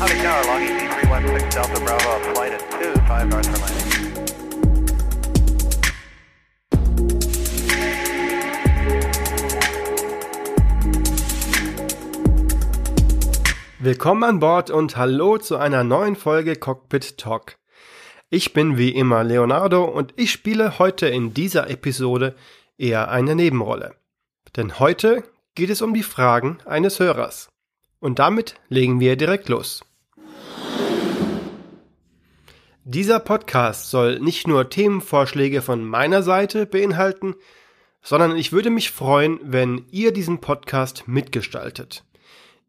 Howdy Tower, long ET 316 Delta Bravo, flight at 25 north for landing. Willkommen an Bord und hallo zu einer neuen Folge Cockpit Talk. Ich bin wie immer Leonardo und ich spiele heute in dieser Episode eher eine Nebenrolle. Denn heute geht es um die Fragen eines Hörers. Und damit legen wir direkt los. Dieser Podcast soll nicht nur Themenvorschläge von meiner Seite beinhalten, sondern ich würde mich freuen, wenn ihr diesen Podcast mitgestaltet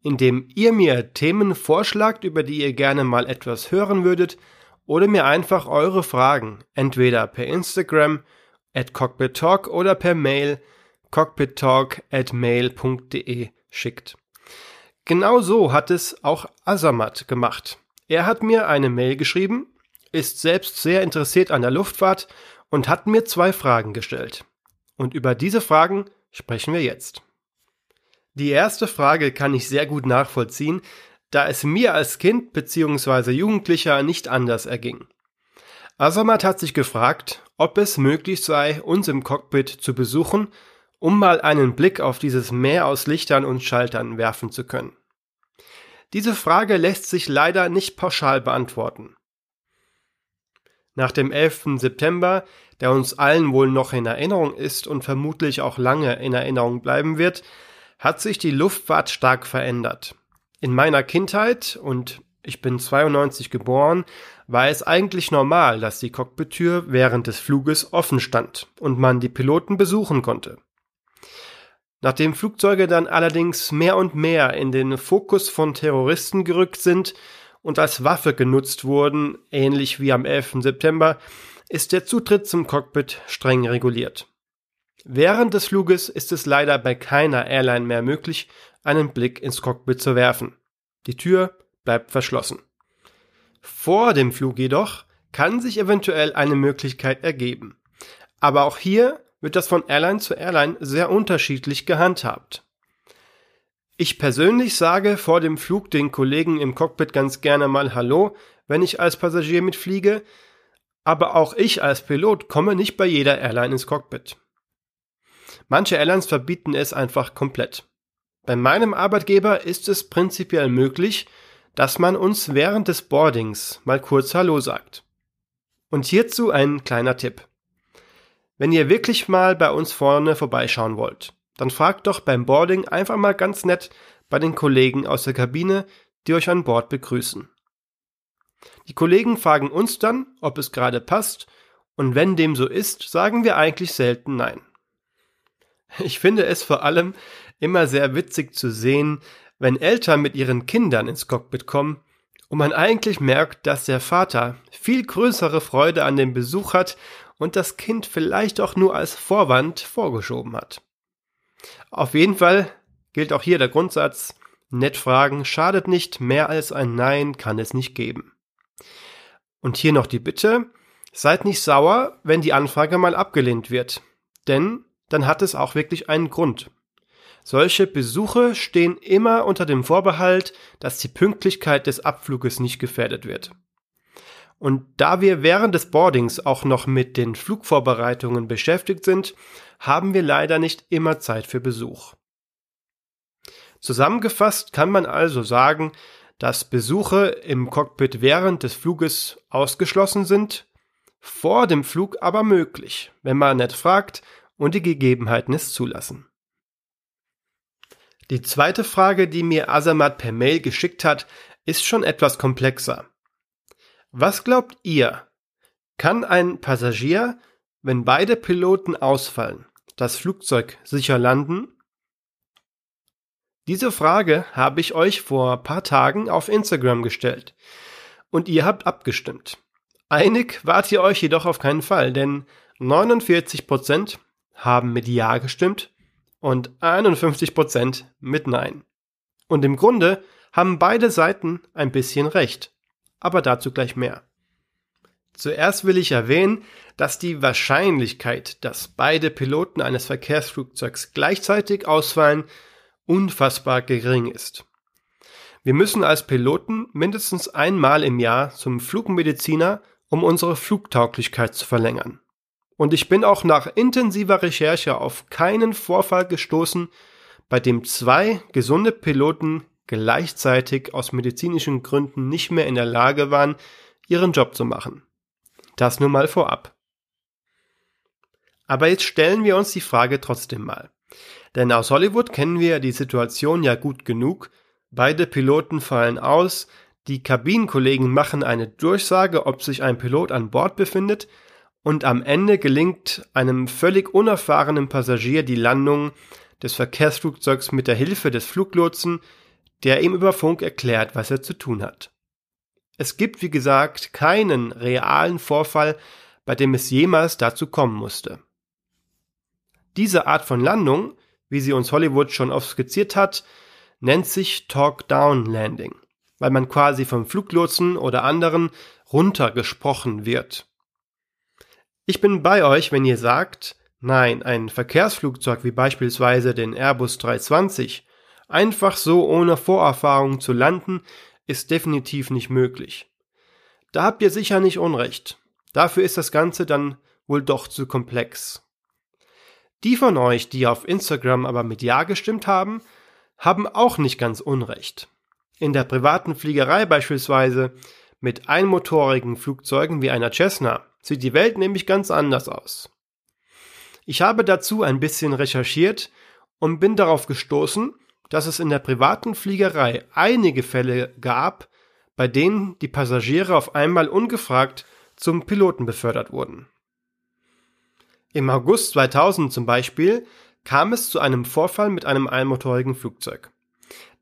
indem ihr mir Themen vorschlagt, über die ihr gerne mal etwas hören würdet, oder mir einfach eure Fragen entweder per Instagram at cockpittalk oder per Mail cockpittalk at mail.de schickt. Genau so hat es auch Azamat gemacht. Er hat mir eine Mail geschrieben, ist selbst sehr interessiert an der Luftfahrt und hat mir zwei Fragen gestellt. Und über diese Fragen sprechen wir jetzt. Die erste Frage kann ich sehr gut nachvollziehen, da es mir als Kind bzw. Jugendlicher nicht anders erging. Asamat hat sich gefragt, ob es möglich sei, uns im Cockpit zu besuchen, um mal einen Blick auf dieses Meer aus Lichtern und Schaltern werfen zu können. Diese Frage lässt sich leider nicht pauschal beantworten. Nach dem 11. September, der uns allen wohl noch in Erinnerung ist und vermutlich auch lange in Erinnerung bleiben wird, hat sich die Luftfahrt stark verändert. In meiner Kindheit, und ich bin 92 geboren, war es eigentlich normal, dass die Cockpittür während des Fluges offen stand und man die Piloten besuchen konnte. Nachdem Flugzeuge dann allerdings mehr und mehr in den Fokus von Terroristen gerückt sind und als Waffe genutzt wurden, ähnlich wie am 11. September, ist der Zutritt zum Cockpit streng reguliert. Während des Fluges ist es leider bei keiner Airline mehr möglich, einen Blick ins Cockpit zu werfen. Die Tür bleibt verschlossen. Vor dem Flug jedoch kann sich eventuell eine Möglichkeit ergeben. Aber auch hier wird das von Airline zu Airline sehr unterschiedlich gehandhabt. Ich persönlich sage vor dem Flug den Kollegen im Cockpit ganz gerne mal Hallo, wenn ich als Passagier mitfliege, aber auch ich als Pilot komme nicht bei jeder Airline ins Cockpit. Manche Airlines verbieten es einfach komplett. Bei meinem Arbeitgeber ist es prinzipiell möglich, dass man uns während des Boardings mal kurz Hallo sagt. Und hierzu ein kleiner Tipp. Wenn ihr wirklich mal bei uns vorne vorbeischauen wollt, dann fragt doch beim Boarding einfach mal ganz nett bei den Kollegen aus der Kabine, die euch an Bord begrüßen. Die Kollegen fragen uns dann, ob es gerade passt, und wenn dem so ist, sagen wir eigentlich selten Nein. Ich finde es vor allem immer sehr witzig zu sehen, wenn Eltern mit ihren Kindern ins Cockpit kommen und man eigentlich merkt, dass der Vater viel größere Freude an dem Besuch hat und das Kind vielleicht auch nur als Vorwand vorgeschoben hat. Auf jeden Fall gilt auch hier der Grundsatz, nett fragen schadet nicht, mehr als ein Nein kann es nicht geben. Und hier noch die Bitte, seid nicht sauer, wenn die Anfrage mal abgelehnt wird, denn dann hat es auch wirklich einen Grund. Solche Besuche stehen immer unter dem Vorbehalt, dass die Pünktlichkeit des Abfluges nicht gefährdet wird. Und da wir während des Boardings auch noch mit den Flugvorbereitungen beschäftigt sind, haben wir leider nicht immer Zeit für Besuch. Zusammengefasst kann man also sagen, dass Besuche im Cockpit während des Fluges ausgeschlossen sind, vor dem Flug aber möglich, wenn man nett fragt und die Gegebenheiten es zulassen. Die zweite Frage, die mir Azamat per Mail geschickt hat, ist schon etwas komplexer. Was glaubt ihr? Kann ein Passagier, wenn beide Piloten ausfallen, das Flugzeug sicher landen? Diese Frage habe ich euch vor paar Tagen auf Instagram gestellt und ihr habt abgestimmt. Einig wart ihr euch jedoch auf keinen Fall, denn 49% haben mit Ja gestimmt und 51% mit Nein. Und im Grunde haben beide Seiten ein bisschen recht, aber dazu gleich mehr. Zuerst will ich erwähnen, dass die Wahrscheinlichkeit, dass beide Piloten eines Verkehrsflugzeugs gleichzeitig ausfallen, unfassbar gering ist. Wir müssen als Piloten mindestens einmal im Jahr zum Flugmediziner, um unsere Flugtauglichkeit zu verlängern. Und ich bin auch nach intensiver Recherche auf keinen Vorfall gestoßen, bei dem zwei gesunde Piloten gleichzeitig aus medizinischen Gründen nicht mehr in der Lage waren, ihren Job zu machen. Das nur mal vorab. Aber jetzt stellen wir uns die Frage trotzdem mal. Denn aus Hollywood kennen wir die Situation ja gut genug. Beide Piloten fallen aus, die Kabinenkollegen machen eine Durchsage, ob sich ein Pilot an Bord befindet, und am Ende gelingt einem völlig unerfahrenen Passagier die Landung des Verkehrsflugzeugs mit der Hilfe des Fluglotsen, der ihm über Funk erklärt, was er zu tun hat. Es gibt, wie gesagt, keinen realen Vorfall, bei dem es jemals dazu kommen musste. Diese Art von Landung, wie sie uns Hollywood schon oft skizziert hat, nennt sich Talk-Down-Landing, weil man quasi vom Fluglotsen oder anderen runtergesprochen wird. Ich bin bei euch, wenn ihr sagt, nein, ein Verkehrsflugzeug wie beispielsweise den Airbus 320 einfach so ohne Vorerfahrung zu landen, ist definitiv nicht möglich. Da habt ihr sicher nicht Unrecht. Dafür ist das Ganze dann wohl doch zu komplex. Die von euch, die auf Instagram aber mit Ja gestimmt haben, haben auch nicht ganz Unrecht. In der privaten Fliegerei beispielsweise mit einmotorigen Flugzeugen wie einer Cessna sieht die Welt nämlich ganz anders aus. Ich habe dazu ein bisschen recherchiert und bin darauf gestoßen, dass es in der privaten Fliegerei einige Fälle gab, bei denen die Passagiere auf einmal ungefragt zum Piloten befördert wurden. Im August 2000 zum Beispiel kam es zu einem Vorfall mit einem einmotorigen Flugzeug.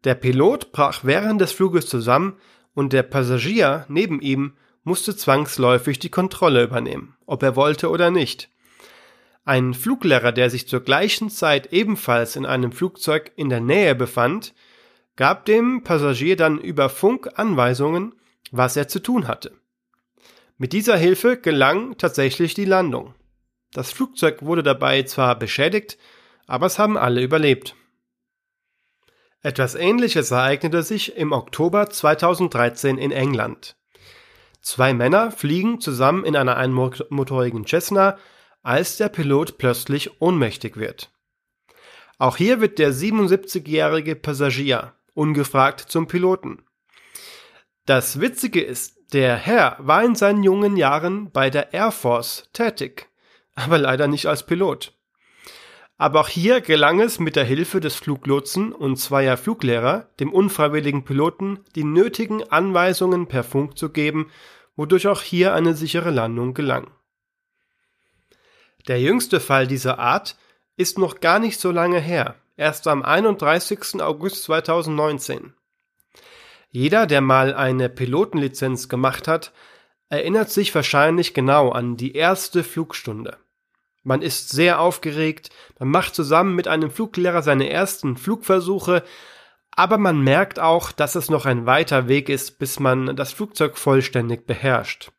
Der Pilot brach während des Fluges zusammen und der Passagier neben ihm musste zwangsläufig die Kontrolle übernehmen, ob er wollte oder nicht. Ein Fluglehrer, der sich zur gleichen Zeit ebenfalls in einem Flugzeug in der Nähe befand, gab dem Passagier dann über Funk Anweisungen, was er zu tun hatte. Mit dieser Hilfe gelang tatsächlich die Landung. Das Flugzeug wurde dabei zwar beschädigt, aber es haben alle überlebt. Etwas Ähnliches ereignete sich im Oktober 2013 in England. Zwei Männer fliegen zusammen in einer einmotorigen Cessna, als der Pilot plötzlich ohnmächtig wird. Auch hier wird der 77-jährige Passagier ungefragt zum Piloten. Das Witzige ist, der Herr war in seinen jungen Jahren bei der Air Force tätig aber leider nicht als Pilot. Aber auch hier gelang es mit der Hilfe des Fluglotsen und zweier Fluglehrer, dem unfreiwilligen Piloten die nötigen Anweisungen per Funk zu geben, wodurch auch hier eine sichere Landung gelang. Der jüngste Fall dieser Art ist noch gar nicht so lange her, erst am 31. August 2019. Jeder, der mal eine Pilotenlizenz gemacht hat, erinnert sich wahrscheinlich genau an die erste Flugstunde. Man ist sehr aufgeregt, man macht zusammen mit einem Fluglehrer seine ersten Flugversuche, aber man merkt auch, dass es noch ein weiter Weg ist, bis man das Flugzeug vollständig beherrscht.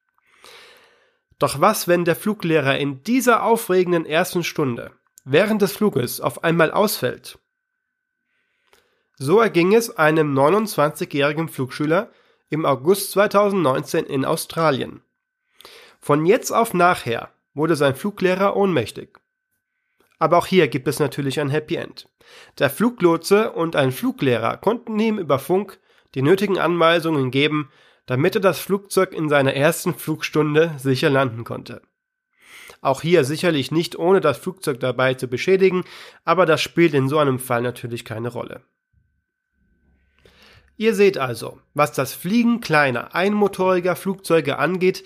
Doch was, wenn der Fluglehrer in dieser aufregenden ersten Stunde während des Fluges auf einmal ausfällt? So erging es einem 29-jährigen Flugschüler im August 2019 in Australien. Von jetzt auf nachher wurde sein Fluglehrer ohnmächtig. Aber auch hier gibt es natürlich ein Happy End. Der Fluglotse und ein Fluglehrer konnten ihm über Funk die nötigen Anweisungen geben, damit er das Flugzeug in seiner ersten Flugstunde sicher landen konnte. Auch hier sicherlich nicht ohne das Flugzeug dabei zu beschädigen, aber das spielt in so einem Fall natürlich keine Rolle. Ihr seht also, was das Fliegen kleiner einmotoriger Flugzeuge angeht,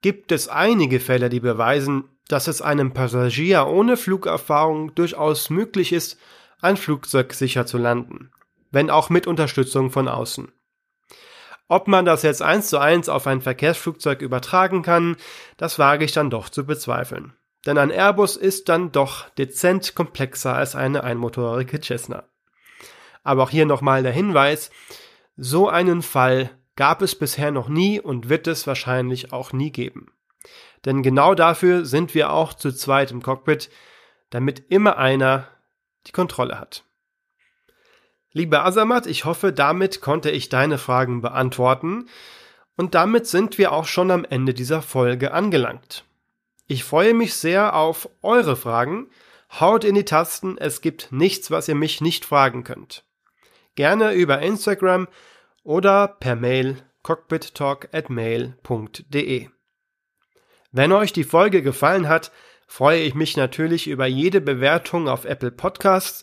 gibt es einige Fälle, die beweisen, dass es einem Passagier ohne Flugerfahrung durchaus möglich ist, ein Flugzeug sicher zu landen, wenn auch mit Unterstützung von außen. Ob man das jetzt eins zu eins auf ein Verkehrsflugzeug übertragen kann, das wage ich dann doch zu bezweifeln. Denn ein Airbus ist dann doch dezent komplexer als eine einmotorige Cessna. Aber auch hier nochmal der Hinweis, so einen Fall gab es bisher noch nie und wird es wahrscheinlich auch nie geben. Denn genau dafür sind wir auch zu zweit im Cockpit, damit immer einer die Kontrolle hat. Lieber Asamat, ich hoffe, damit konnte ich deine Fragen beantworten. Und damit sind wir auch schon am Ende dieser Folge angelangt. Ich freue mich sehr auf eure Fragen. Haut in die Tasten, es gibt nichts, was ihr mich nicht fragen könnt. Gerne über Instagram oder per Mail cockpittalk@mail.de. Wenn euch die Folge gefallen hat, freue ich mich natürlich über jede Bewertung auf Apple Podcasts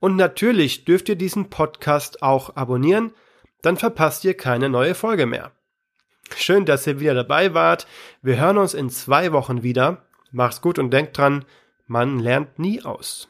und natürlich dürft ihr diesen Podcast auch abonnieren, dann verpasst ihr keine neue Folge mehr. Schön, dass ihr wieder dabei wart. Wir hören uns in zwei Wochen wieder. Macht's gut und denkt dran, man lernt nie aus.